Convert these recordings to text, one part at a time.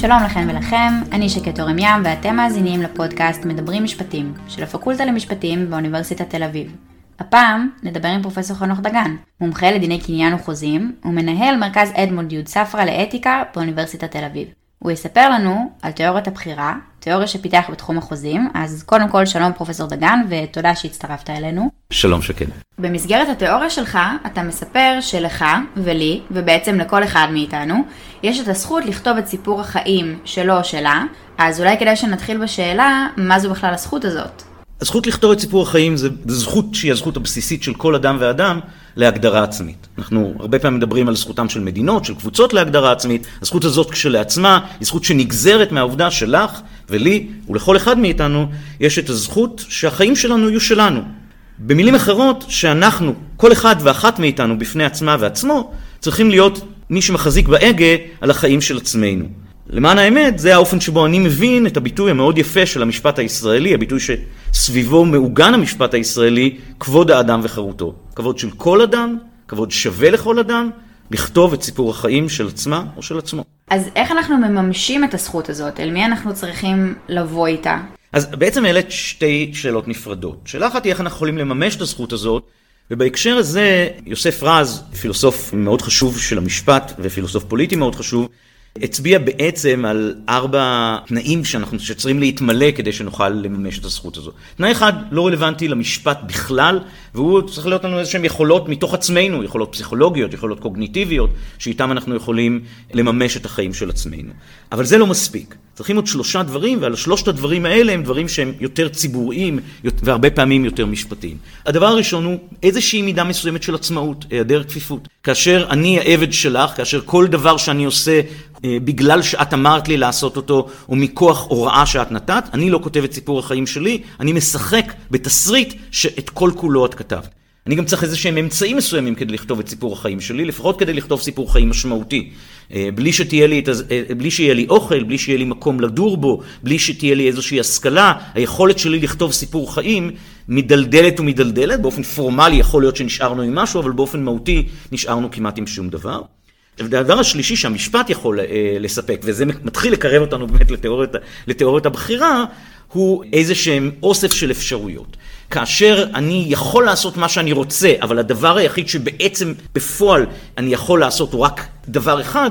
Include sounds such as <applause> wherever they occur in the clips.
שלום לכם ולכם, אני שקט אורם ים ואתם מאזינים לפודקאסט מדברים משפטים של הפקולטה למשפטים באוניברסיטת תל אביב. הפעם נדבר עם פרופסור חנוך דגן, מומחה לדיני קניין וחוזים ומנהל מרכז אדמונד יוד ספרא לאתיקה באוניברסיטת תל אביב. הוא יספר לנו על תיאוריית הבחירה, תיאוריה שפיתח בתחום החוזים, אז קודם כל שלום פרופסור דגן ותודה שהצטרפת אלינו. שלום שקד. במסגרת התיאוריה שלך אתה מספר שלך ולי, ובעצם לכל אחד מאיתנו, יש את הזכות לכתוב את סיפור החיים שלו או שלה, אז אולי כדאי שנתחיל בשאלה, מה זו בכלל הזכות הזאת? הזכות לכתוב את סיפור החיים זה זכות שהיא הזכות הבסיסית של כל אדם ואדם להגדרה עצמית. אנחנו הרבה פעמים מדברים על זכותם של מדינות, של קבוצות להגדרה עצמית. הזכות הזאת כשלעצמה היא זכות שנגזרת מהעובדה שלך ולי ולכל אחד מאיתנו יש את הזכות שהחיים שלנו יהיו שלנו. במילים אחרות, שאנחנו, כל אחד ואחת מאיתנו בפני עצמה ועצמו, צריכים להיות מי שמחזיק בהגה על החיים של עצמנו. למען האמת, זה האופן שבו אני מבין את הביטוי המאוד יפה של המשפט הישראלי, הביטוי שסביבו מעוגן המשפט הישראלי, כבוד האדם וחירותו. כבוד של כל אדם, כבוד שווה לכל אדם, לכתוב את סיפור החיים של עצמה או של עצמו. אז איך אנחנו מממשים את הזכות הזאת? אל מי אנחנו צריכים לבוא איתה? אז בעצם העלית שתי שאלות נפרדות. שאלה אחת היא איך אנחנו יכולים לממש את הזכות הזאת, ובהקשר הזה יוסף רז, פילוסוף מאוד חשוב של המשפט ופילוסוף פוליטי מאוד חשוב, הצביע בעצם על ארבע תנאים שאנחנו שצריכים להתמלא כדי שנוכל לממש את הזכות הזו. תנאי אחד לא רלוונטי למשפט בכלל, והוא צריך להיות לנו איזשהם יכולות מתוך עצמנו, יכולות פסיכולוגיות, יכולות קוגניטיביות, שאיתם אנחנו יכולים לממש את החיים של עצמנו. אבל זה לא מספיק. צריכים עוד שלושה דברים, ועל שלושת הדברים האלה הם דברים שהם יותר ציבוריים והרבה פעמים יותר משפטיים. הדבר הראשון הוא איזושהי מידה מסוימת של עצמאות, היעדר כפיפות. כאשר אני העבד שלך, כאשר כל דבר שאני עושה אה, בגלל שאת אמרת לי לעשות אותו, או מכוח הוראה שאת נתת, אני לא כותב את סיפור החיים שלי, אני משחק בתסריט שאת כל כולו את כתבת. אני גם צריך איזה שהם אמצעים מסוימים כדי לכתוב את סיפור החיים שלי, לפחות כדי לכתוב סיפור חיים משמעותי. אה, בלי, שתהיה לי את, אה, בלי שיהיה לי אוכל, בלי שיהיה לי מקום לדור בו, בלי שתהיה לי איזושהי השכלה, היכולת שלי לכתוב סיפור חיים מדלדלת ומדלדלת, באופן פורמלי יכול להיות שנשארנו עם משהו, אבל באופן מהותי נשארנו כמעט עם שום דבר. והדבר השלישי שהמשפט יכול אה, לספק, וזה מתחיל לקרב אותנו <laughs> באמת לתיאוריית, לתיאוריית הבחירה, הוא איזה שהם אוסף של אפשרויות. כאשר אני יכול לעשות מה שאני רוצה, אבל הדבר היחיד שבעצם בפועל אני יכול לעשות הוא רק דבר אחד,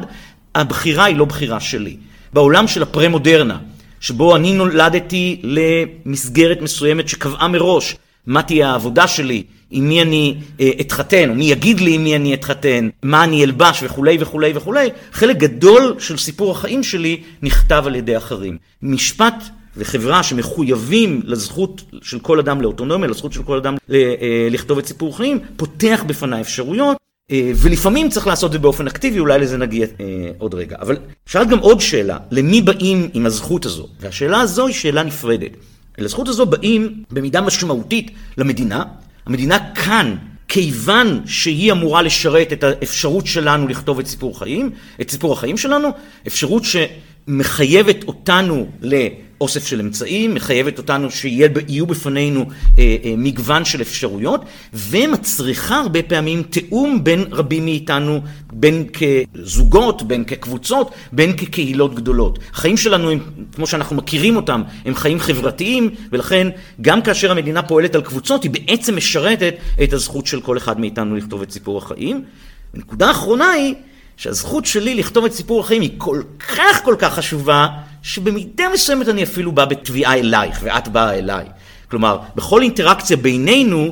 הבחירה היא לא בחירה שלי. בעולם של הפרה-מודרנה, שבו אני נולדתי למסגרת מסוימת שקבעה מראש מה תהיה העבודה שלי, עם מי אני אה, אתחתן, או מי יגיד לי עם מי אני אתחתן, מה אני אלבש וכולי וכולי וכולי, חלק גדול של סיפור החיים שלי נכתב על ידי אחרים. משפט וחברה שמחויבים לזכות של כל אדם לאוטונומיה, לזכות של כל אדם אה, לכתוב את סיפור חיים, פותח בפניי אפשרויות, אה, ולפעמים צריך לעשות את זה באופן אקטיבי, אולי לזה נגיע אה, עוד רגע. אבל שאלת גם עוד שאלה, למי באים עם הזכות הזו? והשאלה הזו היא שאלה נפרדת. לזכות הזו באים במידה משמעותית למדינה. המדינה כאן כיוון שהיא אמורה לשרת את האפשרות שלנו לכתוב את סיפור חיים, את סיפור החיים שלנו, אפשרות שמחייבת אותנו לאוסף של אמצעים, מחייבת אותנו שיהיו בפנינו אה, אה, מגוון של אפשרויות, ומצריכה הרבה פעמים תיאום בין רבים מאיתנו, בין כזוגות, בין כקבוצות, בין כקהילות גדולות. החיים שלנו, הם, כמו שאנחנו מכירים אותם, הם חיים חברתיים, ולכן גם כאשר המדינה פועלת על קבוצות, היא בעצם משרתת את הזכות של כל אחד מאיתנו לכתוב את סיפור החיים. ונקודה אחרונה היא שהזכות שלי לכתוב את סיפור החיים היא כל כך כל כך חשובה, שבמידה מסוימת אני אפילו בא בתביעה אלייך, ואת באה אליי. כלומר, בכל אינטראקציה בינינו,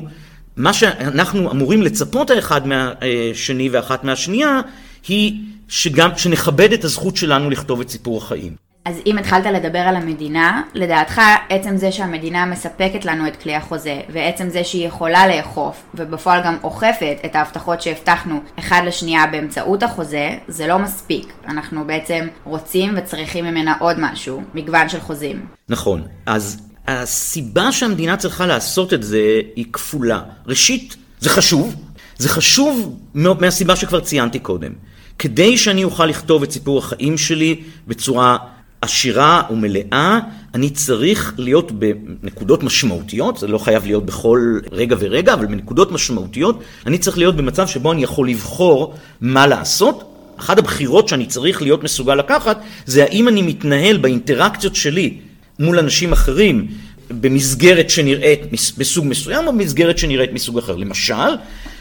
מה שאנחנו אמורים לצפות האחד מהשני ואחת מהשנייה, היא שגם, שנכבד את הזכות שלנו לכתוב את סיפור החיים. אז אם התחלת לדבר על המדינה, לדעתך עצם זה שהמדינה מספקת לנו את כלי החוזה, ועצם זה שהיא יכולה לאכוף, ובפועל גם אוכפת את ההבטחות שהבטחנו אחד לשנייה באמצעות החוזה, זה לא מספיק. אנחנו בעצם רוצים וצריכים ממנה עוד משהו, מגוון של חוזים. נכון. אז הסיבה שהמדינה צריכה לעשות את זה היא כפולה. ראשית, זה חשוב. זה חשוב מהסיבה שכבר ציינתי קודם. כדי שאני אוכל לכתוב את סיפור החיים שלי בצורה עשירה ומלאה, אני צריך להיות בנקודות משמעותיות, זה לא חייב להיות בכל רגע ורגע, אבל בנקודות משמעותיות, אני צריך להיות במצב שבו אני יכול לבחור מה לעשות, אחת הבחירות שאני צריך להיות מסוגל לקחת, זה האם אני מתנהל באינטראקציות שלי מול אנשים אחרים במסגרת שנראית בסוג מסוים או במסגרת שנראית מסוג אחר. למשל,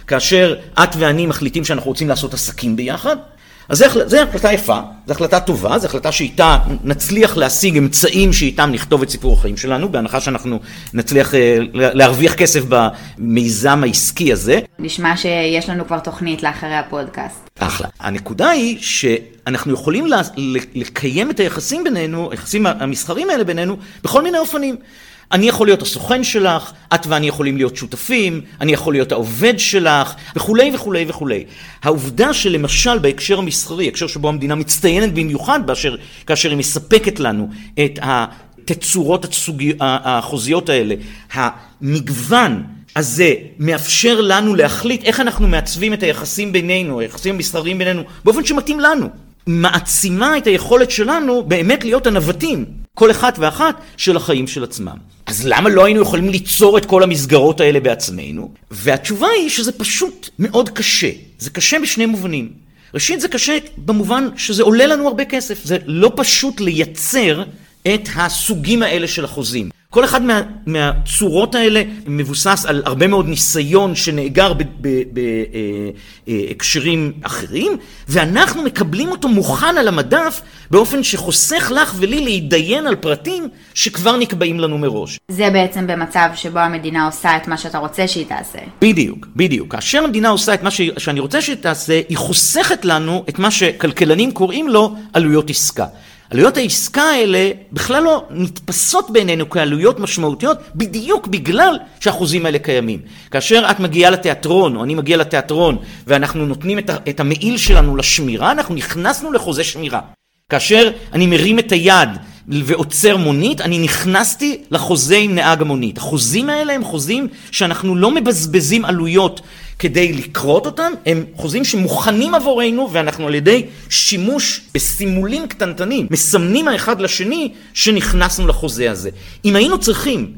כאשר את ואני מחליטים שאנחנו רוצים לעשות עסקים ביחד, אז זו החלטה יפה, זו החלטה טובה, זו החלטה שאיתה נצליח להשיג אמצעים שאיתם נכתוב את סיפור החיים שלנו, בהנחה שאנחנו נצליח אה, להרוויח כסף במיזם העסקי הזה. נשמע שיש לנו כבר תוכנית לאחרי הפודקאסט. אחלה. הנקודה היא שאנחנו יכולים לקיים את היחסים בינינו, היחסים המסחרים האלה בינינו, בכל מיני אופנים. אני יכול להיות הסוכן שלך, את ואני יכולים להיות שותפים, אני יכול להיות העובד שלך, וכולי וכולי וכולי. העובדה שלמשל בהקשר המסחרי, הקשר שבו המדינה מצטיינת במיוחד באשר, כאשר היא מספקת לנו את התצורות הצוגי, החוזיות האלה, המגוון הזה מאפשר לנו להחליט איך אנחנו מעצבים את היחסים בינינו, היחסים המסחריים בינינו, באופן שמתאים לנו. מעצימה את היכולת שלנו באמת להיות הנווטים, כל אחת ואחת, של החיים של עצמם. אז למה לא היינו יכולים ליצור את כל המסגרות האלה בעצמנו? והתשובה היא שזה פשוט מאוד קשה. זה קשה בשני מובנים. ראשית, זה קשה במובן שזה עולה לנו הרבה כסף. זה לא פשוט לייצר את הסוגים האלה של החוזים. כל אחד מה, מהצורות האלה מבוסס על הרבה מאוד ניסיון שנאגר בהקשרים אה, אה, אחרים, ואנחנו מקבלים אותו מוכן על המדף באופן שחוסך לך ולי להתדיין על פרטים שכבר נקבעים לנו מראש. זה בעצם במצב שבו המדינה עושה את מה שאתה רוצה שהיא תעשה. בדיוק, בדיוק. כאשר המדינה עושה את מה ש... שאני רוצה שהיא תעשה, היא חוסכת לנו את מה שכלכלנים קוראים לו עלויות עסקה. עלויות העסקה האלה בכלל לא נתפסות בעינינו כעלויות משמעותיות בדיוק בגלל שהחוזים האלה קיימים. כאשר את מגיעה לתיאטרון או אני מגיע לתיאטרון ואנחנו נותנים את המעיל שלנו לשמירה, אנחנו נכנסנו לחוזה שמירה. כאשר אני מרים את היד ועוצר מונית, אני נכנסתי לחוזה עם נהג המונית. החוזים האלה הם חוזים שאנחנו לא מבזבזים עלויות כדי לקרות אותם, הם חוזים שמוכנים עבורנו ואנחנו על ידי שימוש בסימולים קטנטנים מסמנים האחד לשני שנכנסנו לחוזה הזה. אם היינו צריכים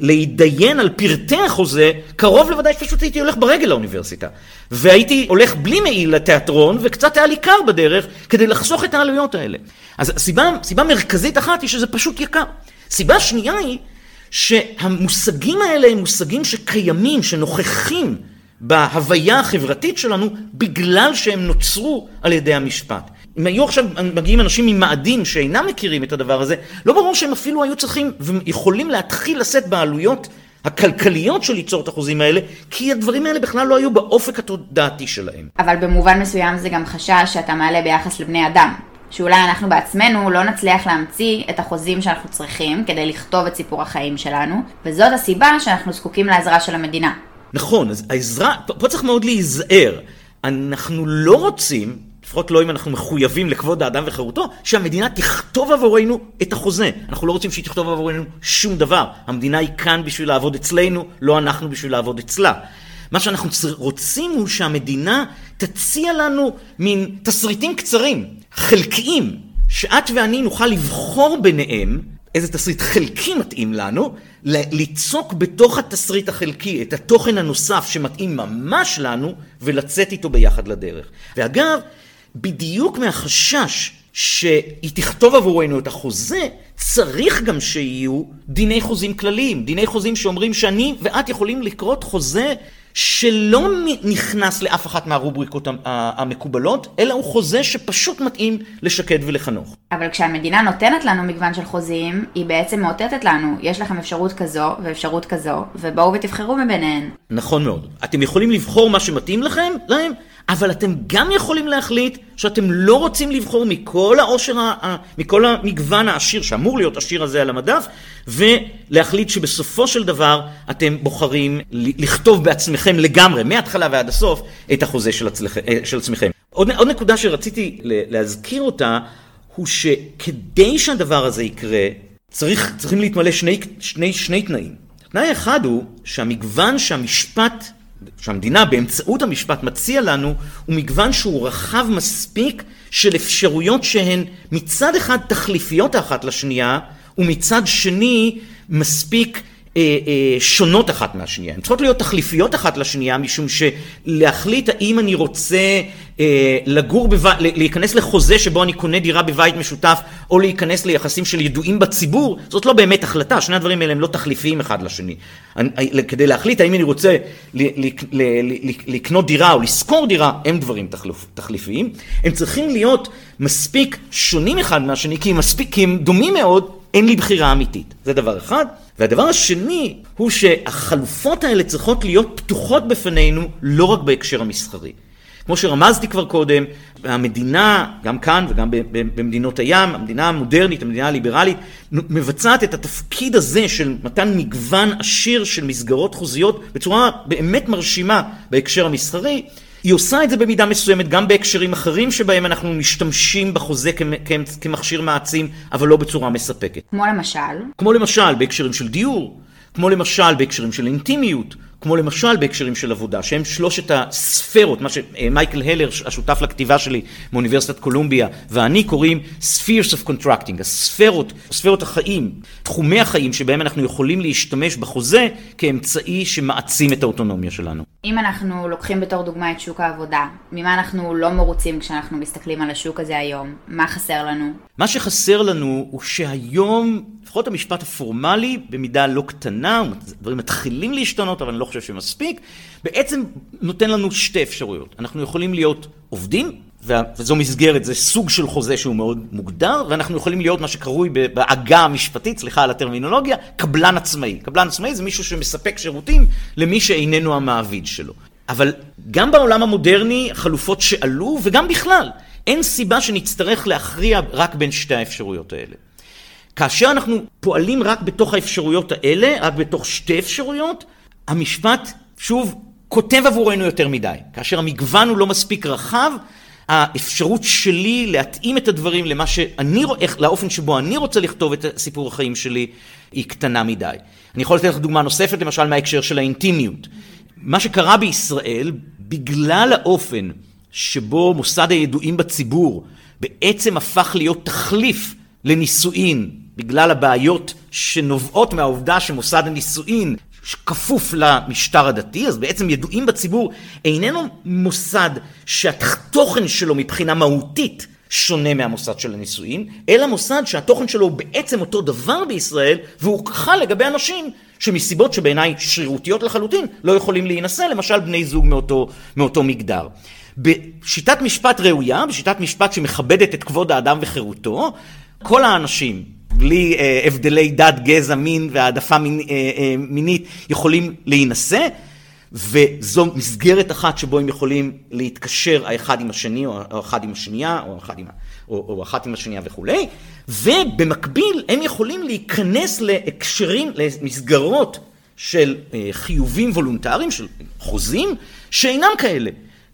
להתדיין על פרטי החוזה, קרוב לוודאי שפשוט הייתי הולך ברגל לאוניברסיטה. והייתי הולך בלי מעיל לתיאטרון, וקצת היה לי קר בדרך, כדי לחסוך את העלויות האלה. אז סיבה, סיבה מרכזית אחת היא שזה פשוט יקר. סיבה שנייה היא שהמושגים האלה הם מושגים שקיימים, שנוכחים בהוויה החברתית שלנו, בגלל שהם נוצרו על ידי המשפט. אם היו עכשיו מגיעים אנשים ממאדים שאינם מכירים את הדבר הזה, לא ברור שהם אפילו היו צריכים ויכולים להתחיל לשאת בעלויות הכלכליות של ליצור את החוזים האלה, כי הדברים האלה בכלל לא היו באופק התודעתי שלהם. אבל במובן מסוים זה גם חשש שאתה מעלה ביחס לבני אדם. שאולי אנחנו בעצמנו לא נצליח להמציא את החוזים שאנחנו צריכים כדי לכתוב את סיפור החיים שלנו, וזאת הסיבה שאנחנו זקוקים לעזרה של המדינה. נכון, אז העזרה, פה צריך מאוד להיזהר. אנחנו לא רוצים לפחות לא אם אנחנו מחויבים לכבוד האדם וחירותו, שהמדינה תכתוב עבורנו את החוזה. אנחנו לא רוצים שהיא תכתוב עבורנו שום דבר. המדינה היא כאן בשביל לעבוד אצלנו, לא אנחנו בשביל לעבוד אצלה. מה שאנחנו רוצים הוא שהמדינה תציע לנו מין תסריטים קצרים, חלקיים, שאת ואני נוכל לבחור ביניהם איזה תסריט חלקי מתאים לנו, ליצוק בתוך התסריט החלקי את התוכן הנוסף שמתאים ממש לנו, ולצאת איתו ביחד לדרך. ואגב, בדיוק מהחשש שהיא תכתוב עבורנו את החוזה, צריך גם שיהיו דיני חוזים כלליים. דיני חוזים שאומרים שאני ואת יכולים לקרות חוזה שלא נכנס לאף אחת מהרובריקות המקובלות, אלא הוא חוזה שפשוט מתאים לשקד ולחנוך. אבל כשהמדינה נותנת לנו מגוון של חוזים, היא בעצם מאותתת לנו, יש לכם אפשרות כזו ואפשרות כזו, ובואו ותבחרו מביניהן. נכון מאוד. אתם יכולים לבחור מה שמתאים לכם, להם, אבל אתם גם יכולים להחליט שאתם לא רוצים לבחור מכל העושר, מכל המגוון העשיר, שאמור להיות עשיר הזה על המדף, ולהחליט שבסופו של דבר אתם בוחרים לכתוב בעצמכם לגמרי, מההתחלה ועד הסוף, את החוזה של, עצלכם, אה, של עצמכם. עוד, עוד נקודה שרציתי להזכיר אותה, הוא שכדי שהדבר הזה יקרה, צריך, צריכים להתמלא שני, שני, שני תנאים. תנאי אחד הוא שהמגוון שהמשפט שהמדינה באמצעות המשפט מציע לנו הוא מגוון שהוא רחב מספיק של אפשרויות שהן מצד אחד תחליפיות האחת לשנייה ומצד שני מספיק אה, אה, שונות אחת מהשנייה, הן צריכות להיות תחליפיות אחת לשנייה, משום שלהחליט האם אני רוצה לגור, בב... להיכנס לחוזה שבו אני קונה דירה בבית משותף, או להיכנס ליחסים של ידועים בציבור, זאת לא באמת החלטה, שני הדברים האלה הם לא תחליפיים אחד לשני. אני, כדי להחליט האם אני רוצה לקנות דירה או לשכור דירה, הם דברים תחליפ, תחליפיים. הם צריכים להיות מספיק שונים אחד מהשני, כי הם, מספיק, כי הם דומים מאוד, אין לי בחירה אמיתית. זה דבר אחד. והדבר השני הוא שהחלופות האלה צריכות להיות פתוחות בפנינו לא רק בהקשר המסחרי. כמו שרמזתי כבר קודם, המדינה, גם כאן וגם במדינות הים, המדינה המודרנית, המדינה הליברלית, מבצעת את התפקיד הזה של מתן מגוון עשיר של מסגרות חוזיות בצורה באמת מרשימה בהקשר המסחרי. היא עושה את זה במידה מסוימת גם בהקשרים אחרים שבהם אנחנו משתמשים בחוזה כמכשיר מעצים, אבל לא בצורה מספקת. כמו למשל? כמו למשל בהקשרים של דיור, כמו למשל בהקשרים של אינטימיות, כמו למשל בהקשרים של עבודה, שהם שלושת הספרות, מה שמייקל הלר, השותף לכתיבה שלי מאוניברסיטת קולומביה, ואני קוראים spheres of contracting, הספרות, ספרות החיים, תחומי החיים שבהם אנחנו יכולים להשתמש בחוזה כאמצעי שמעצים את האוטונומיה שלנו. אם אנחנו לוקחים בתור דוגמה את שוק העבודה, ממה אנחנו לא מרוצים כשאנחנו מסתכלים על השוק הזה היום? מה חסר לנו? מה שחסר לנו הוא שהיום, לפחות המשפט הפורמלי, במידה לא קטנה, דברים מתחילים להשתנות, אבל אני לא חושב שמספיק, בעצם נותן לנו שתי אפשרויות. אנחנו יכולים להיות עובדים, וזו מסגרת, זה סוג של חוזה שהוא מאוד מוגדר, ואנחנו יכולים להיות מה שקרוי בעגה המשפטית, סליחה על הטרמינולוגיה, קבלן עצמאי. קבלן עצמאי זה מישהו שמספק שירותים למי שאיננו המעביד שלו. אבל גם בעולם המודרני חלופות שעלו, וגם בכלל, אין סיבה שנצטרך להכריע רק בין שתי האפשרויות האלה. כאשר אנחנו פועלים רק בתוך האפשרויות האלה, רק בתוך שתי אפשרויות, המשפט, שוב, כותב עבורנו יותר מדי. כאשר המגוון הוא לא מספיק רחב, האפשרות שלי להתאים את הדברים למה שאני, לאופן שבו אני רוצה לכתוב את סיפור החיים שלי, היא קטנה מדי. אני יכול לתת לך דוגמה נוספת, למשל מההקשר של האינטימיות. מה שקרה בישראל, בגלל האופן שבו מוסד הידועים בציבור בעצם הפך להיות תחליף לנישואין, בגלל הבעיות שנובעות מהעובדה שמוסד הנישואין כפוף למשטר הדתי, אז בעצם ידועים בציבור איננו מוסד שהתוכן שלו מבחינה מהותית שונה מהמוסד של הנישואין, אלא מוסד שהתוכן שלו הוא בעצם אותו דבר בישראל, והוא חל לגבי אנשים שמסיבות שבעיניי שרירותיות לחלוטין לא יכולים להינשא, למשל בני זוג מאותו, מאותו מגדר. בשיטת משפט ראויה, בשיטת משפט שמכבדת את כבוד האדם וחירותו, כל האנשים בלי אה, הבדלי דת, גזע, מין והעדפה מין, אה, אה, מינית יכולים להינשא, וזו מסגרת אחת שבו הם יכולים להתקשר האחד עם השני, או האחד עם השנייה, או, אחד עם, או, או אחת עם השנייה וכולי, ובמקביל הם יכולים להיכנס להקשרים, למסגרות של אה, חיובים וולונטריים, של חוזים, שאינם כאלה.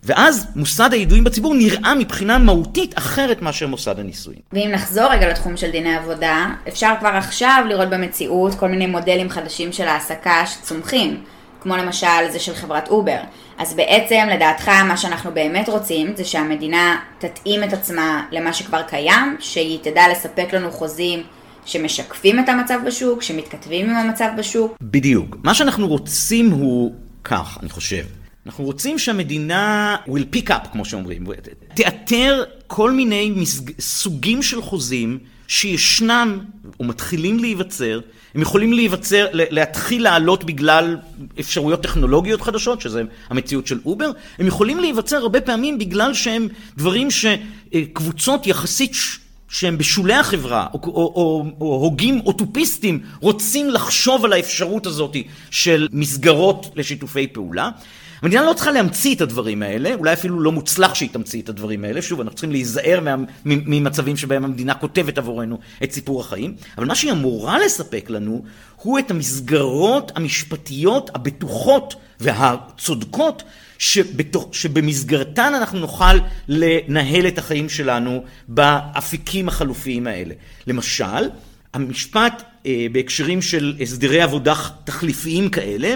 ואז מוסד הידועים בציבור נראה מבחינה מהותית אחרת מאשר מוסד הנישואין. ואם נחזור רגע לתחום של דיני עבודה, אפשר כבר עכשיו לראות במציאות כל מיני מודלים חדשים של העסקה שצומחים, כמו למשל זה של חברת אובר. אז בעצם, לדעתך, מה שאנחנו באמת רוצים זה שהמדינה תתאים את עצמה למה שכבר קיים, שהיא תדע לספק לנו חוזים שמשקפים את המצב בשוק, שמתכתבים עם המצב בשוק. בדיוק. מה שאנחנו רוצים הוא כך, אני חושב. אנחנו רוצים שהמדינה will pick up, כמו שאומרים, תאתר כל מיני מסג... סוגים של חוזים שישנם או מתחילים להיווצר, הם יכולים להיווצר, להתחיל לעלות בגלל אפשרויות טכנולוגיות חדשות, שזה המציאות של אובר, הם יכולים להיווצר הרבה פעמים בגלל שהם דברים שקבוצות יחסית שהם בשולי החברה, או, או, או, או הוגים אוטופיסטים רוצים לחשוב על האפשרות הזאת של מסגרות לשיתופי פעולה. המדינה לא צריכה להמציא את הדברים האלה, אולי אפילו לא מוצלח שהיא תמציא את הדברים האלה, שוב, אנחנו צריכים להיזהר מה, ממצבים שבהם המדינה כותבת עבורנו את סיפור החיים, אבל מה שהיא אמורה לספק לנו, הוא את המסגרות המשפטיות הבטוחות והצודקות שבתוך, שבמסגרתן אנחנו נוכל לנהל את החיים שלנו באפיקים החלופיים האלה. למשל, המשפט אה, בהקשרים של הסדרי עבודה תחליפיים כאלה,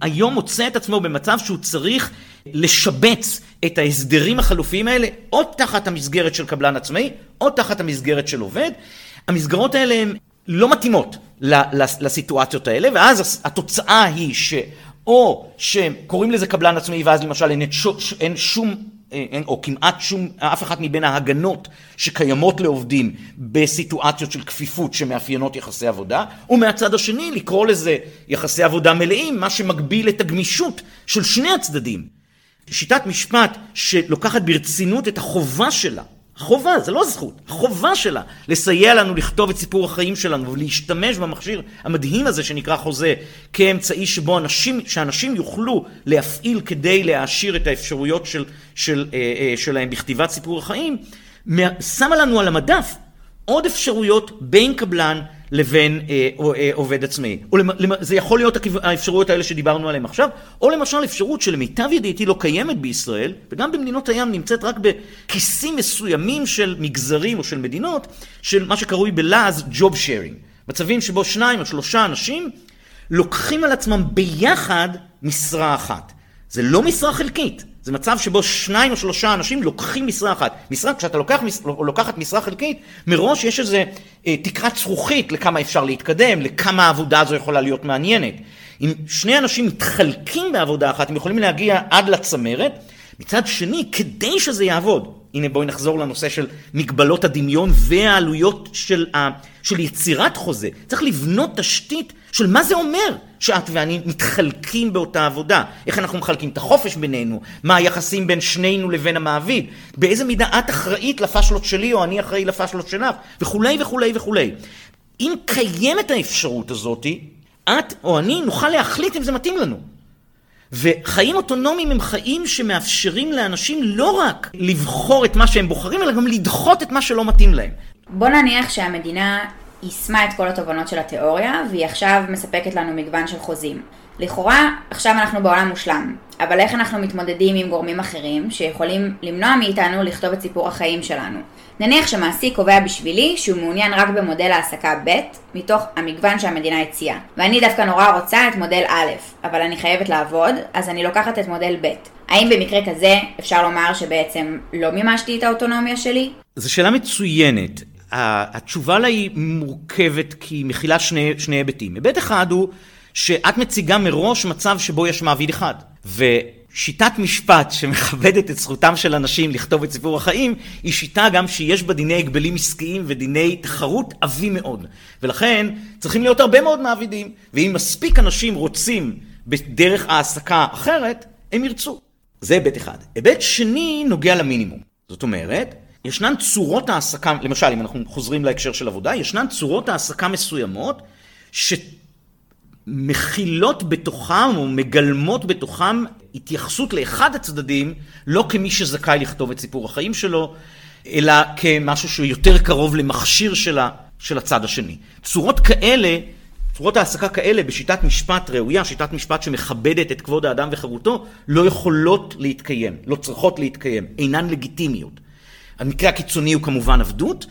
היום מוצא את עצמו במצב שהוא צריך לשבץ את ההסדרים החלופיים האלה או תחת המסגרת של קבלן עצמאי או תחת המסגרת של עובד. המסגרות האלה הן לא מתאימות לסיטואציות האלה, ואז התוצאה היא שאו שקוראים לזה קבלן עצמאי ואז למשל אין, שום אין, או כמעט שום, אף אחת מבין ההגנות שקיימות לעובדים בסיטואציות של כפיפות שמאפיינות יחסי עבודה, ומהצד השני לקרוא לזה יחסי עבודה מלאים, מה שמגביל את הגמישות של שני הצדדים. שיטת משפט שלוקחת ברצינות את החובה שלה חובה, זה לא זכות, החובה שלה לסייע לנו לכתוב את סיפור החיים שלנו ולהשתמש במכשיר המדהים הזה שנקרא חוזה כאמצעי שבו אנשים, שאנשים יוכלו להפעיל כדי להעשיר את האפשרויות של, של, אה, אה, שלהם בכתיבת סיפור החיים, שמה לנו על המדף עוד אפשרויות בין קבלן לבין אה, אה, עובד עצמאי. או זה יכול להיות האפשרויות האלה שדיברנו עליהן עכשיו, או למשל אפשרות שלמיטב ידיעתי לא קיימת בישראל, וגם במדינות הים נמצאת רק בכיסים מסוימים של מגזרים או של מדינות, של מה שקרוי בלעז Job Sharing. מצבים שבו שניים או שלושה אנשים לוקחים על עצמם ביחד משרה אחת. זה לא משרה חלקית, זה מצב שבו שניים או שלושה אנשים לוקחים משרה אחת. משרה, כשאתה לוקח, או לוקחת משרה חלקית, מראש יש איזו אה, תקרת זכוכית לכמה אפשר להתקדם, לכמה העבודה הזו יכולה להיות מעניינת. אם שני אנשים מתחלקים בעבודה אחת, הם יכולים להגיע עד לצמרת. מצד שני, כדי שזה יעבוד, הנה בואי נחזור לנושא של מגבלות הדמיון והעלויות של, ה, של יצירת חוזה. צריך לבנות תשתית של מה זה אומר שאת ואני מתחלקים באותה עבודה. איך אנחנו מחלקים את החופש בינינו, מה היחסים בין שנינו לבין המעביד, באיזה מידה את אחראית לפשלות שלי או אני אחראי לפשלות שלך, וכולי וכולי וכולי. אם קיימת האפשרות הזאתי, את או אני נוכל להחליט אם זה מתאים לנו. וחיים אוטונומיים הם חיים שמאפשרים לאנשים לא רק לבחור את מה שהם בוחרים, אלא גם לדחות את מה שלא מתאים להם. בוא נניח שהמדינה יישמה את כל התובנות של התיאוריה, והיא עכשיו מספקת לנו מגוון של חוזים. לכאורה, עכשיו אנחנו בעולם מושלם, אבל איך אנחנו מתמודדים עם גורמים אחרים שיכולים למנוע מאיתנו לכתוב את סיפור החיים שלנו? נניח שמעסיק קובע בשבילי שהוא מעוניין רק במודל העסקה ב' מתוך המגוון שהמדינה הציעה, ואני דווקא נורא רוצה את מודל א', אבל אני חייבת לעבוד, אז אני לוקחת את מודל ב'. האם במקרה כזה אפשר לומר שבעצם לא מימשתי את האוטונומיה שלי? זו שאלה מצוינת. התשובה לה היא מורכבת כי היא מכילה שני, שני היבטים. היבט אחד הוא שאת מציגה מראש מצב שבו יש מעביד אחד. ושיטת משפט שמכבדת את זכותם של אנשים לכתוב את סיפור החיים, היא שיטה גם שיש בה דיני הגבלים עסקיים ודיני תחרות עבים מאוד. ולכן צריכים להיות הרבה מאוד מעבידים, ואם מספיק אנשים רוצים בדרך העסקה אחרת, הם ירצו. זה היבט אחד. היבט שני נוגע למינימום. זאת אומרת, ישנן צורות העסקה, למשל, אם אנחנו חוזרים להקשר של עבודה, ישנן צורות העסקה מסוימות שמכילות בתוכם או מגלמות בתוכם התייחסות לאחד הצדדים, לא כמי שזכאי לכתוב את סיפור החיים שלו, אלא כמשהו שהוא יותר קרוב למכשיר שלה, של הצד השני. צורות כאלה, צורות העסקה כאלה בשיטת משפט ראויה, שיטת משפט שמכבדת את כבוד האדם וחירותו, לא יכולות להתקיים, לא צריכות להתקיים, אינן לגיטימיות. המקרה הקיצוני הוא כמובן עבדות,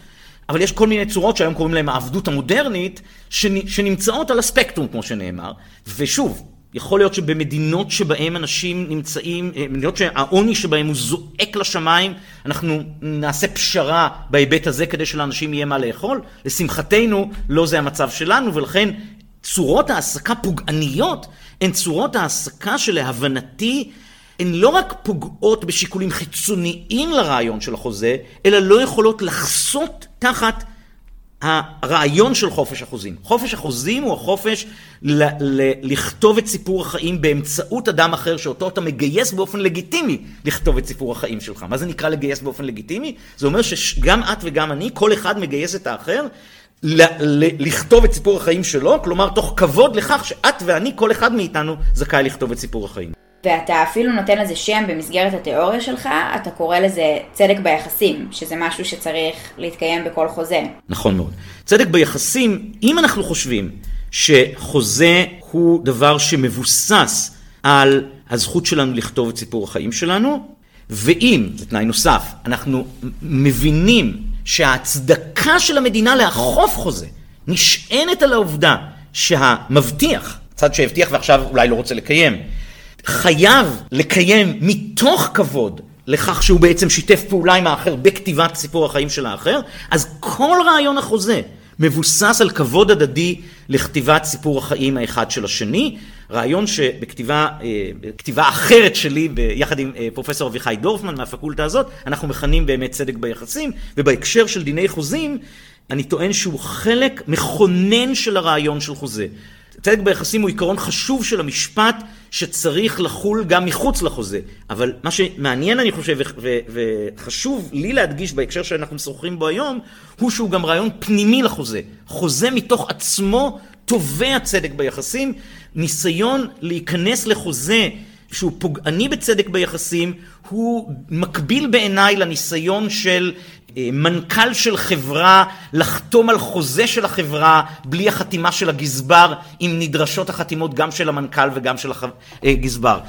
אבל יש כל מיני צורות שהיום קוראים להן העבדות המודרנית, שנמצאות על הספקטרום, כמו שנאמר. ושוב, יכול להיות שבמדינות שבהן אנשים נמצאים, אה, מדינות שהעוני שבהן הוא זועק לשמיים, אנחנו נעשה פשרה בהיבט הזה כדי שלאנשים יהיה מה לאכול. לשמחתנו, לא זה המצב שלנו, ולכן צורות העסקה פוגעניות הן צורות העסקה שלהבנתי הן לא רק פוגעות בשיקולים חיצוניים לרעיון של החוזה, אלא לא יכולות לחסות תחת הרעיון של חופש החוזים. חופש החוזים הוא החופש ל- ל- לכתוב את סיפור החיים באמצעות אדם אחר שאותו אתה מגייס באופן לגיטימי לכתוב את סיפור החיים שלך. מה זה נקרא לגייס באופן לגיטימי? זה אומר שגם את וגם אני, כל אחד מגייס את האחר ל- ל- לכתוב את סיפור החיים שלו, כלומר תוך כבוד לכך שאת ואני, כל אחד מאיתנו, זכאי לכתוב את סיפור החיים. ואתה אפילו נותן לזה שם במסגרת התיאוריה שלך, אתה קורא לזה צדק ביחסים, שזה משהו שצריך להתקיים בכל חוזה. נכון מאוד. צדק ביחסים, אם אנחנו חושבים שחוזה הוא דבר שמבוסס על הזכות שלנו לכתוב את סיפור החיים שלנו, ואם, זה תנאי נוסף, אנחנו מבינים שההצדקה של המדינה לאכוף חוזה נשענת על העובדה שהמבטיח, צד שהבטיח ועכשיו אולי לא רוצה לקיים, חייב לקיים מתוך כבוד לכך שהוא בעצם שיתף פעולה עם האחר בכתיבת סיפור החיים של האחר, אז כל רעיון החוזה, מבוסס על כבוד הדדי לכתיבת סיפור החיים האחד של השני. רעיון שבכתיבה כתיבה אחרת שלי, יחד עם פרופסור אביחי דורפמן מהפקולטה הזאת, אנחנו מכנים באמת צדק ביחסים, ובהקשר של דיני חוזים, אני טוען שהוא חלק מכונן של הרעיון של חוזה. צדק ביחסים הוא עיקרון חשוב של המשפט שצריך לחול גם מחוץ לחוזה. אבל מה שמעניין אני חושב וחשוב לי להדגיש בהקשר שאנחנו משוחחים בו היום, הוא שהוא גם רעיון פנימי לחוזה. חוזה מתוך עצמו תובע צדק ביחסים, ניסיון להיכנס לחוזה שהוא פוגעני בצדק ביחסים, הוא מקביל בעיניי לניסיון של מנכ"ל של חברה לחתום על חוזה של החברה בלי החתימה של הגזבר, אם נדרשות החתימות גם של המנכ"ל וגם של הגזבר.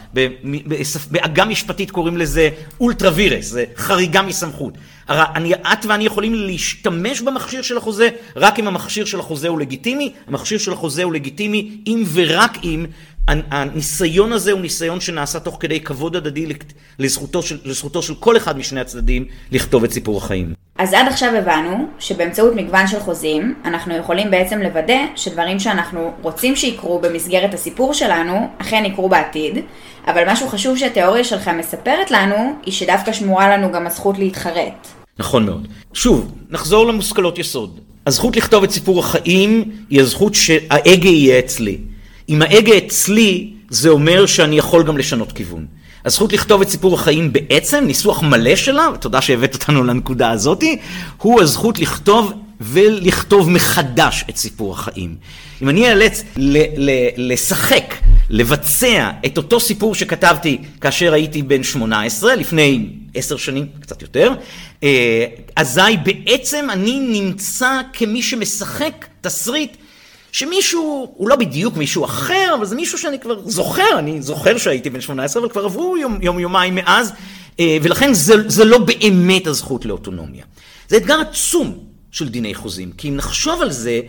בעגה משפטית קוראים לזה אולטרה וירס, זה חריגה מסמכות. אני, את ואני יכולים להשתמש במכשיר של החוזה רק אם המכשיר של החוזה הוא לגיטימי, המכשיר של החוזה הוא לגיטימי אם ורק אם הניסיון הזה הוא ניסיון שנעשה תוך כדי כבוד הדדי לזכותו של, לזכותו של כל אחד משני הצדדים לכתוב את סיפור החיים. אז עד עכשיו הבנו שבאמצעות מגוון של חוזים, אנחנו יכולים בעצם לוודא שדברים שאנחנו רוצים שיקרו במסגרת הסיפור שלנו, אכן יקרו בעתיד, אבל משהו חשוב שהתיאוריה שלכם מספרת לנו, היא שדווקא שמורה לנו גם הזכות להתחרט. נכון מאוד. שוב, נחזור למושכלות יסוד. הזכות לכתוב את סיפור החיים היא הזכות שההגה יהיה אצלי. אם ההגה אצלי, זה אומר שאני יכול גם לשנות כיוון. הזכות לכתוב את סיפור החיים בעצם, ניסוח מלא שלה, ותודה שהבאת אותנו לנקודה הזאתי, הוא הזכות לכתוב ולכתוב מחדש את סיפור החיים. אם אני אאלץ לשחק, לבצע את אותו סיפור שכתבתי כאשר הייתי בן 18, לפני עשר שנים, קצת יותר, אה, אזי בעצם אני נמצא כמי שמשחק תסריט שמישהו, הוא לא בדיוק מישהו אחר, אבל זה מישהו שאני כבר זוכר, אני זוכר שהייתי בן 18, אבל כבר עברו יום, יום יומיים מאז, אה, ולכן זה, זה לא באמת הזכות לאוטונומיה. זה אתגר עצום של דיני חוזים, כי אם נחשוב על זה,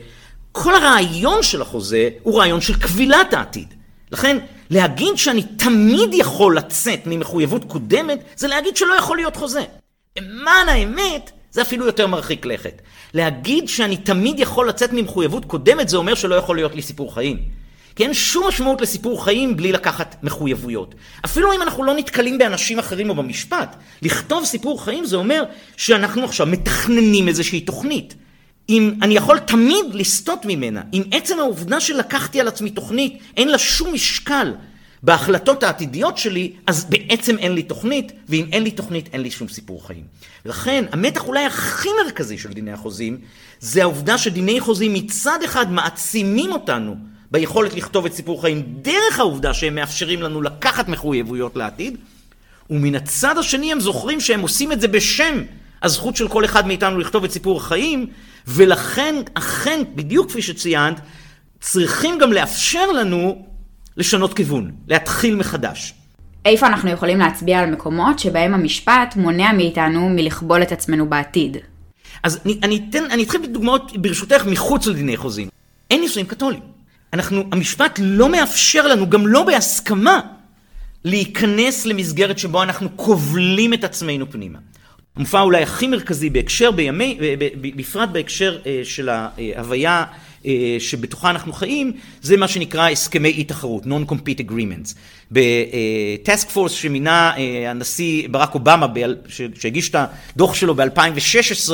כל הרעיון של החוזה הוא רעיון של כבילת העתיד. לכן, להגיד שאני תמיד יכול לצאת ממחויבות קודמת, זה להגיד שלא יכול להיות חוזה. למען האמת, זה אפילו יותר מרחיק לכת. להגיד שאני תמיד יכול לצאת ממחויבות קודמת, זה אומר שלא יכול להיות לי סיפור חיים. כי אין שום משמעות לסיפור חיים בלי לקחת מחויבויות. אפילו אם אנחנו לא נתקלים באנשים אחרים או במשפט, לכתוב סיפור חיים זה אומר שאנחנו עכשיו מתכננים איזושהי תוכנית. אם אני יכול תמיד לסטות ממנה, אם עצם העובדה שלקחתי על עצמי תוכנית, אין לה שום משקל בהחלטות העתידיות שלי, אז בעצם אין לי תוכנית, ואם אין לי תוכנית, אין לי שום סיפור חיים. ולכן, המתח אולי הכי מרכזי של דיני החוזים, זה העובדה שדיני חוזים מצד אחד מעצימים אותנו ביכולת לכתוב את סיפור חיים דרך העובדה שהם מאפשרים לנו לקחת מחויבויות לעתיד, ומן הצד השני הם זוכרים שהם עושים את זה בשם הזכות של כל אחד מאיתנו לכתוב את סיפור החיים, ולכן, אכן, בדיוק כפי שציינת, צריכים גם לאפשר לנו לשנות כיוון, להתחיל מחדש. איפה אנחנו יכולים להצביע על מקומות שבהם המשפט מונע מאיתנו מלכבול את עצמנו בעתיד? אז אני, אני, אתן, אני אתחיל בדוגמאות, ברשותך, מחוץ לדיני חוזים. אין נישואים קתולים. אנחנו, המשפט לא מאפשר לנו, גם לא בהסכמה, להיכנס למסגרת שבו אנחנו כובלים את עצמנו פנימה. המופע אולי הכי מרכזי בהקשר בימי, בפרט בהקשר אה, של ההוויה שבתוכה אנחנו חיים, זה מה שנקרא הסכמי אי תחרות, Non-Compete Agreements. בטסק פורס שמינה אה, הנשיא ברק אובמה, שהגיש את הדוח שלו ב-2016,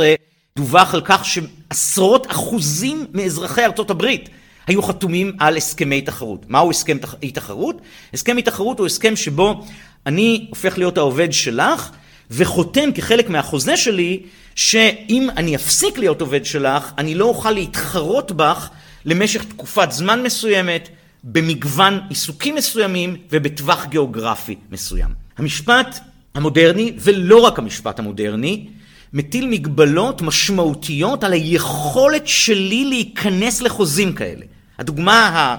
דווח על כך שעשרות אחוזים מאזרחי ארצות הברית היו חתומים על הסכמי תחרות. מהו הסכם אי תחרות? הסכם אי תחרות הוא הסכם שבו אני הופך להיות העובד שלך, וחותם כחלק מהחוזה שלי, שאם אני אפסיק להיות עובד שלך, אני לא אוכל להתחרות בך למשך תקופת זמן מסוימת, במגוון עיסוקים מסוימים ובטווח גיאוגרפי מסוים. המשפט המודרני, ולא רק המשפט המודרני, מטיל מגבלות משמעותיות על היכולת שלי להיכנס לחוזים כאלה. הדוגמה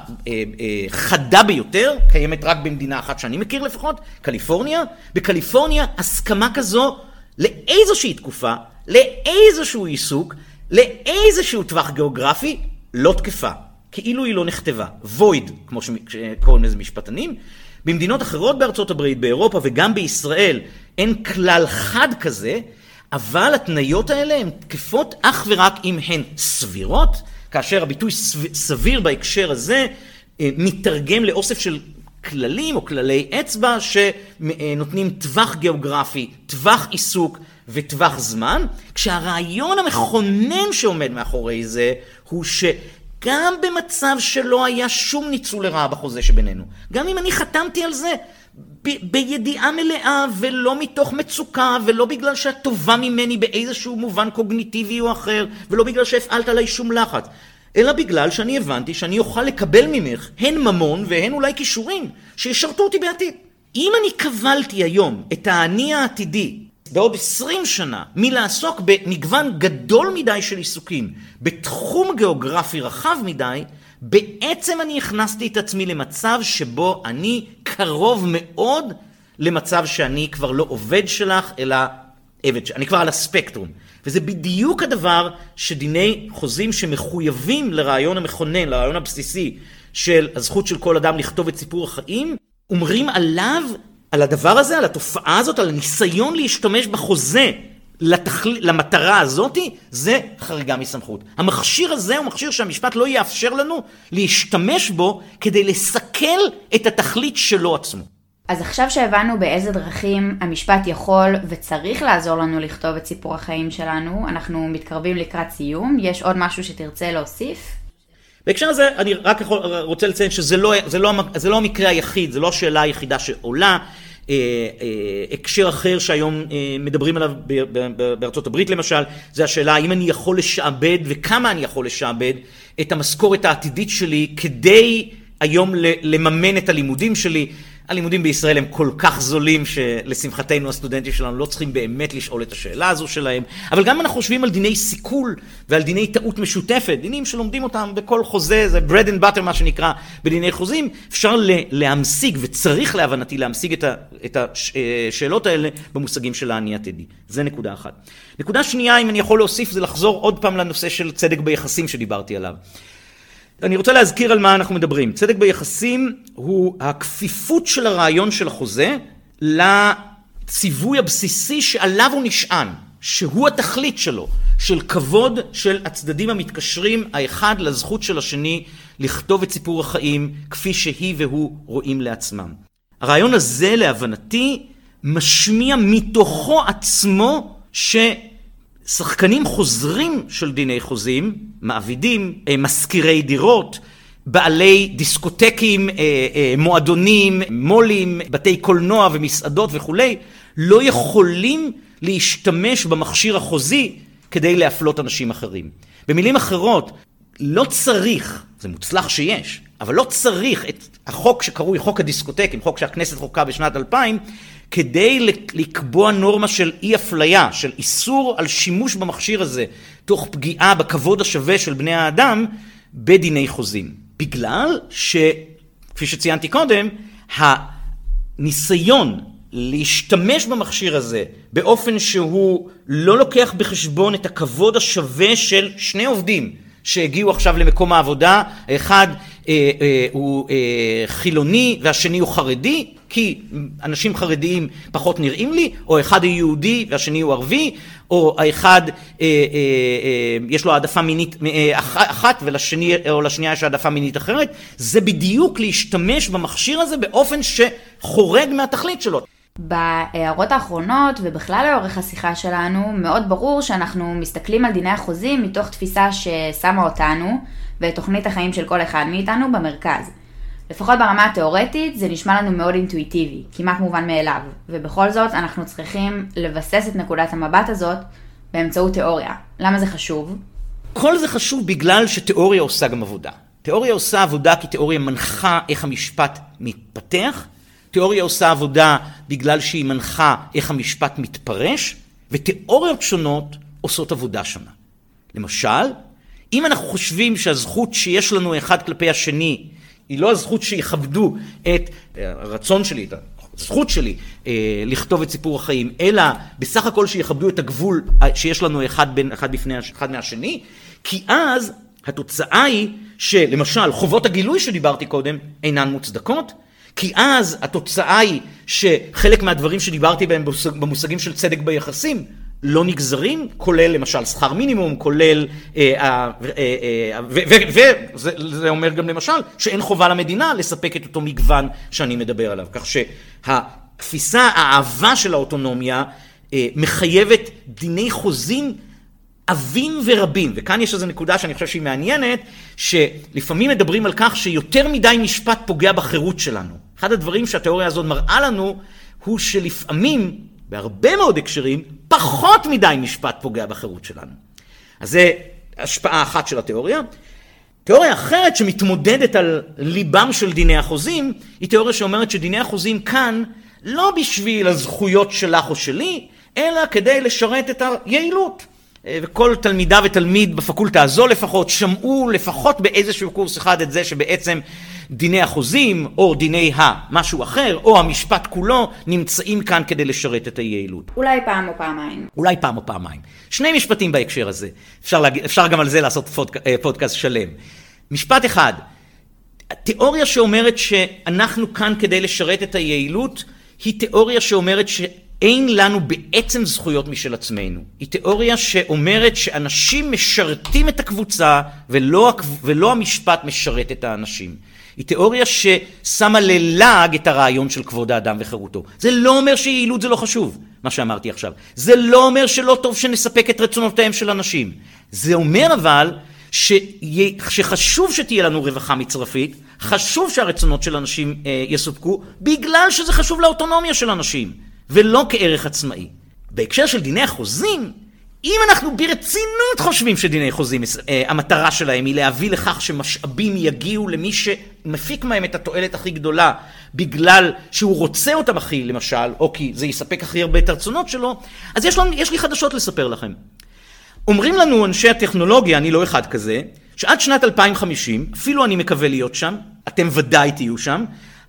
החדה ביותר, קיימת רק במדינה אחת שאני מכיר לפחות, קליפורניה. בקליפורניה הסכמה כזו לאיזושהי תקופה, לאיזשהו עיסוק, לאיזשהו טווח גיאוגרפי, לא תקפה. כאילו היא לא נכתבה. void, כמו שקוראים לזה משפטנים. במדינות אחרות בארצות הברית, באירופה וגם בישראל, אין כלל חד כזה, אבל התניות האלה הן תקפות אך ורק אם הן סבירות, כאשר הביטוי סביר בהקשר הזה אה, מתרגם לאוסף של כללים או כללי אצבע שנותנים טווח גיאוגרפי, טווח עיסוק וטווח זמן, כשהרעיון המכונן שעומד מאחורי זה הוא שגם במצב שלא היה שום ניצול לרעה בחוזה שבינינו, גם אם אני חתמתי על זה ב- בידיעה מלאה ולא מתוך מצוקה ולא בגלל שאת טובה ממני באיזשהו מובן קוגניטיבי או אחר ולא בגלל שהפעלת עליי שום לחץ אלא בגלל שאני הבנתי שאני אוכל לקבל ממך הן ממון והן אולי כישורים שישרתו אותי בעתיד. אם אני קבלתי היום את האני העתידי בעוד עשרים שנה מלעסוק במגוון גדול מדי של עיסוקים בתחום גיאוגרפי רחב מדי, בעצם אני הכנסתי את עצמי למצב שבו אני קרוב מאוד למצב שאני כבר לא עובד שלך, אלא עבד, אני כבר על הספקטרום. וזה בדיוק הדבר שדיני חוזים שמחויבים לרעיון המכונן, לרעיון הבסיסי של הזכות של כל אדם לכתוב את סיפור החיים, אומרים עליו, על הדבר הזה, על התופעה הזאת, על הניסיון להשתמש בחוזה לתכל... למטרה הזאתי, זה חריגה מסמכות. המכשיר הזה הוא מכשיר שהמשפט לא יאפשר לנו להשתמש בו כדי לסכל את התכלית שלו עצמו. אז עכשיו שהבנו באיזה דרכים המשפט יכול וצריך לעזור לנו לכתוב את סיפור החיים שלנו, אנחנו מתקרבים לקראת סיום. יש עוד משהו שתרצה להוסיף? בהקשר הזה אני רק יכול, רוצה לציין שזה לא, זה לא, זה לא המקרה היחיד, זו לא השאלה היחידה שעולה. אה, אה, הקשר אחר שהיום אה, מדברים עליו בארצות הברית למשל, זה השאלה האם אני יכול לשעבד וכמה אני יכול לשעבד את המשכורת העתידית שלי כדי היום לממן את הלימודים שלי. הלימודים בישראל הם כל כך זולים שלשמחתנו הסטודנטים שלנו לא צריכים באמת לשאול את השאלה הזו שלהם, אבל גם אנחנו חושבים על דיני סיכול ועל דיני טעות משותפת, דינים שלומדים אותם בכל חוזה, זה bread and butter מה שנקרא בדיני חוזים, אפשר להמשיג וצריך להבנתי להמשיג את השאלות האלה במושגים של האני עתידי. זה נקודה אחת. נקודה שנייה, אם אני יכול להוסיף, זה לחזור עוד פעם לנושא של צדק ביחסים שדיברתי עליו. אני רוצה להזכיר על מה אנחנו מדברים. צדק ביחסים הוא הכפיפות של הרעיון של החוזה לציווי הבסיסי שעליו הוא נשען, שהוא התכלית שלו, של כבוד של הצדדים המתקשרים האחד לזכות של השני לכתוב את סיפור החיים כפי שהיא והוא רואים לעצמם. הרעיון הזה להבנתי משמיע מתוכו עצמו ש... שחקנים חוזרים של דיני חוזים, מעבידים, אה, משכירי דירות, בעלי דיסקוטקים, אה, אה, מועדונים, מו"לים, בתי קולנוע ומסעדות וכולי, לא יכולים להשתמש במכשיר החוזי כדי להפלות אנשים אחרים. במילים אחרות, לא צריך, זה מוצלח שיש, אבל לא צריך את החוק שקרוי חוק הדיסקוטקים, חוק שהכנסת חוקה בשנת 2000, כדי לקבוע נורמה של אי אפליה, של איסור על שימוש במכשיר הזה, תוך פגיעה בכבוד השווה של בני האדם, בדיני חוזים. בגלל שכפי שציינתי קודם, הניסיון להשתמש במכשיר הזה באופן שהוא לא לוקח בחשבון את הכבוד השווה של שני עובדים שהגיעו עכשיו למקום העבודה, האחד אה, אה, הוא אה, חילוני והשני הוא חרדי, כי אנשים חרדיים פחות נראים לי, או אחד הוא יהודי והשני הוא ערבי, או האחד אה, אה, אה, יש לו העדפה מינית אה, אחת ולשני או לשנייה יש העדפה מינית אחרת, זה בדיוק להשתמש במכשיר הזה באופן שחורג מהתכלית שלו. בהערות האחרונות ובכלל לאורך השיחה שלנו, מאוד ברור שאנחנו מסתכלים על דיני החוזים מתוך תפיסה ששמה אותנו ואת תוכנית החיים של כל אחד מאיתנו במרכז. לפחות ברמה התיאורטית זה נשמע לנו מאוד אינטואיטיבי, כמעט מובן מאליו, ובכל זאת אנחנו צריכים לבסס את נקודת המבט הזאת באמצעות תיאוריה. למה זה חשוב? כל זה חשוב בגלל שתיאוריה עושה גם עבודה. תיאוריה עושה עבודה כי תיאוריה מנחה איך המשפט מתפתח, תיאוריה עושה עבודה בגלל שהיא מנחה איך המשפט מתפרש, ותיאוריות שונות עושות עבודה שונה. למשל, אם אנחנו חושבים שהזכות שיש לנו אחד כלפי השני היא לא הזכות שיכבדו את הרצון שלי, את הזכות שלי אה, לכתוב את סיפור החיים, אלא בסך הכל שיכבדו את הגבול שיש לנו אחד, בין, אחד, בפני, אחד מהשני, כי אז התוצאה היא שלמשל חובות הגילוי שדיברתי קודם אינן מוצדקות, כי אז התוצאה היא שחלק מהדברים שדיברתי בהם במושגים של צדק ביחסים לא נגזרים, כולל למשל שכר מינימום, כולל, אה, וזה אומר גם למשל שאין חובה למדינה לספק את אותו מגוון שאני מדבר עליו. כך שהתפיסה, האהבה של האוטונומיה מחייבת דיני חוזים עבים ורבים, וכאן יש איזו נקודה שאני חושב שהיא מעניינת, שלפעמים מדברים על כך שיותר מדי משפט פוגע בחירות שלנו. אחד הדברים שהתיאוריה הזאת מראה לנו, הוא שלפעמים, בהרבה מאוד הקשרים, פחות מדי משפט פוגע בחירות שלנו. אז זה השפעה אחת של התיאוריה. תיאוריה אחרת שמתמודדת על ליבם של דיני החוזים, היא תיאוריה שאומרת שדיני החוזים כאן לא בשביל הזכויות שלך או שלי, אלא כדי לשרת את היעילות. אה, וכל תלמידה ותלמיד בפקולטה הזו לפחות שמעו לפחות באיזשהו קורס אחד את זה שבעצם דיני החוזים או דיני המשהו אחר או המשפט כולו נמצאים כאן כדי לשרת את היעילות. אולי פעם או פעמיים. אולי פעם או פעמיים. שני משפטים בהקשר הזה. אפשר, להגיד, אפשר גם על זה לעשות פודק, אה, פודקאסט שלם. משפט אחד, תיאוריה שאומרת שאנחנו כאן כדי לשרת את היעילות היא תיאוריה שאומרת ש... אין לנו בעצם זכויות משל עצמנו. היא תיאוריה שאומרת שאנשים משרתים את הקבוצה ולא, ולא המשפט משרת את האנשים. היא תיאוריה ששמה ללעג את הרעיון של כבוד האדם וחירותו. זה לא אומר שיעילות זה לא חשוב, מה שאמרתי עכשיו. זה לא אומר שלא טוב שנספק את רצונותיהם של אנשים. זה אומר אבל שיה, שחשוב שתהיה לנו רווחה מצרפית, חשוב שהרצונות של אנשים אה, יסופקו, בגלל שזה חשוב לאוטונומיה של אנשים. ולא כערך עצמאי. בהקשר של דיני החוזים, אם אנחנו ברצינות חושבים שדיני חוזים, אה, המטרה שלהם היא להביא לכך שמשאבים יגיעו למי שמפיק מהם את התועלת הכי גדולה בגלל שהוא רוצה אותם הכי, למשל, או כי זה יספק הכי הרבה את הרצונות שלו, אז יש, לנו, יש לי חדשות לספר לכם. אומרים לנו אנשי הטכנולוגיה, אני לא אחד כזה, שעד שנת 2050, אפילו אני מקווה להיות שם, אתם ודאי תהיו שם,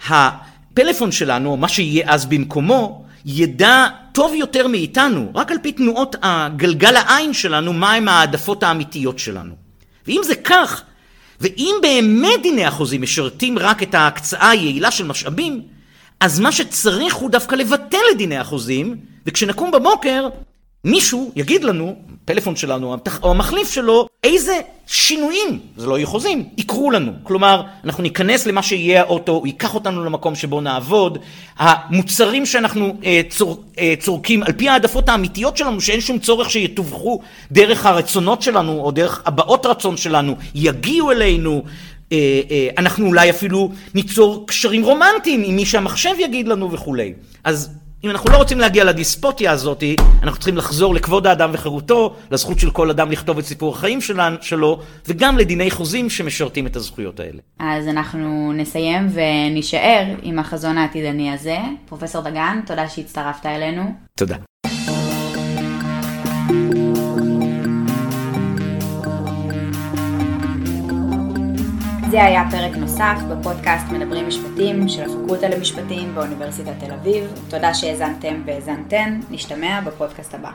הפלאפון שלנו, מה שיהיה אז במקומו, ידע טוב יותר מאיתנו, רק על פי תנועות הגלגל העין שלנו, מהם העדפות האמיתיות שלנו. ואם זה כך, ואם באמת דיני החוזים משרתים רק את ההקצאה היעילה של משאבים, אז מה שצריך הוא דווקא לבטל את דיני החוזים, וכשנקום בבוקר, מישהו יגיד לנו, פלאפון שלנו או המחליף שלו, איזה שינויים, זה לא יהיו חוזים, יקרו לנו. כלומר, אנחנו ניכנס למה שיהיה האוטו, הוא ייקח אותנו למקום שבו נעבוד, המוצרים שאנחנו אה, צור, אה, צורקים, על פי העדפות האמיתיות שלנו, שאין שום צורך שיתווכו דרך הרצונות שלנו, או דרך הבעות רצון שלנו, יגיעו אלינו, אה, אה, אנחנו אולי אפילו ניצור קשרים רומנטיים עם מי שהמחשב יגיד לנו וכולי. אז אם אנחנו לא רוצים להגיע לדיספוטיה הזאת, אנחנו צריכים לחזור לכבוד האדם וחירותו, לזכות של כל אדם לכתוב את סיפור החיים שלו, וגם לדיני חוזים שמשרתים את הזכויות האלה. אז אנחנו נסיים ונישאר עם החזון העתידני הזה. פרופסור דגן, תודה שהצטרפת אלינו. תודה. זה היה פרק נוסף בפודקאסט מדברים משפטים של הפקולטה למשפטים באוניברסיטת תל אביב. תודה שהאזנתם והאזנתן, נשתמע בפודקאסט הבא.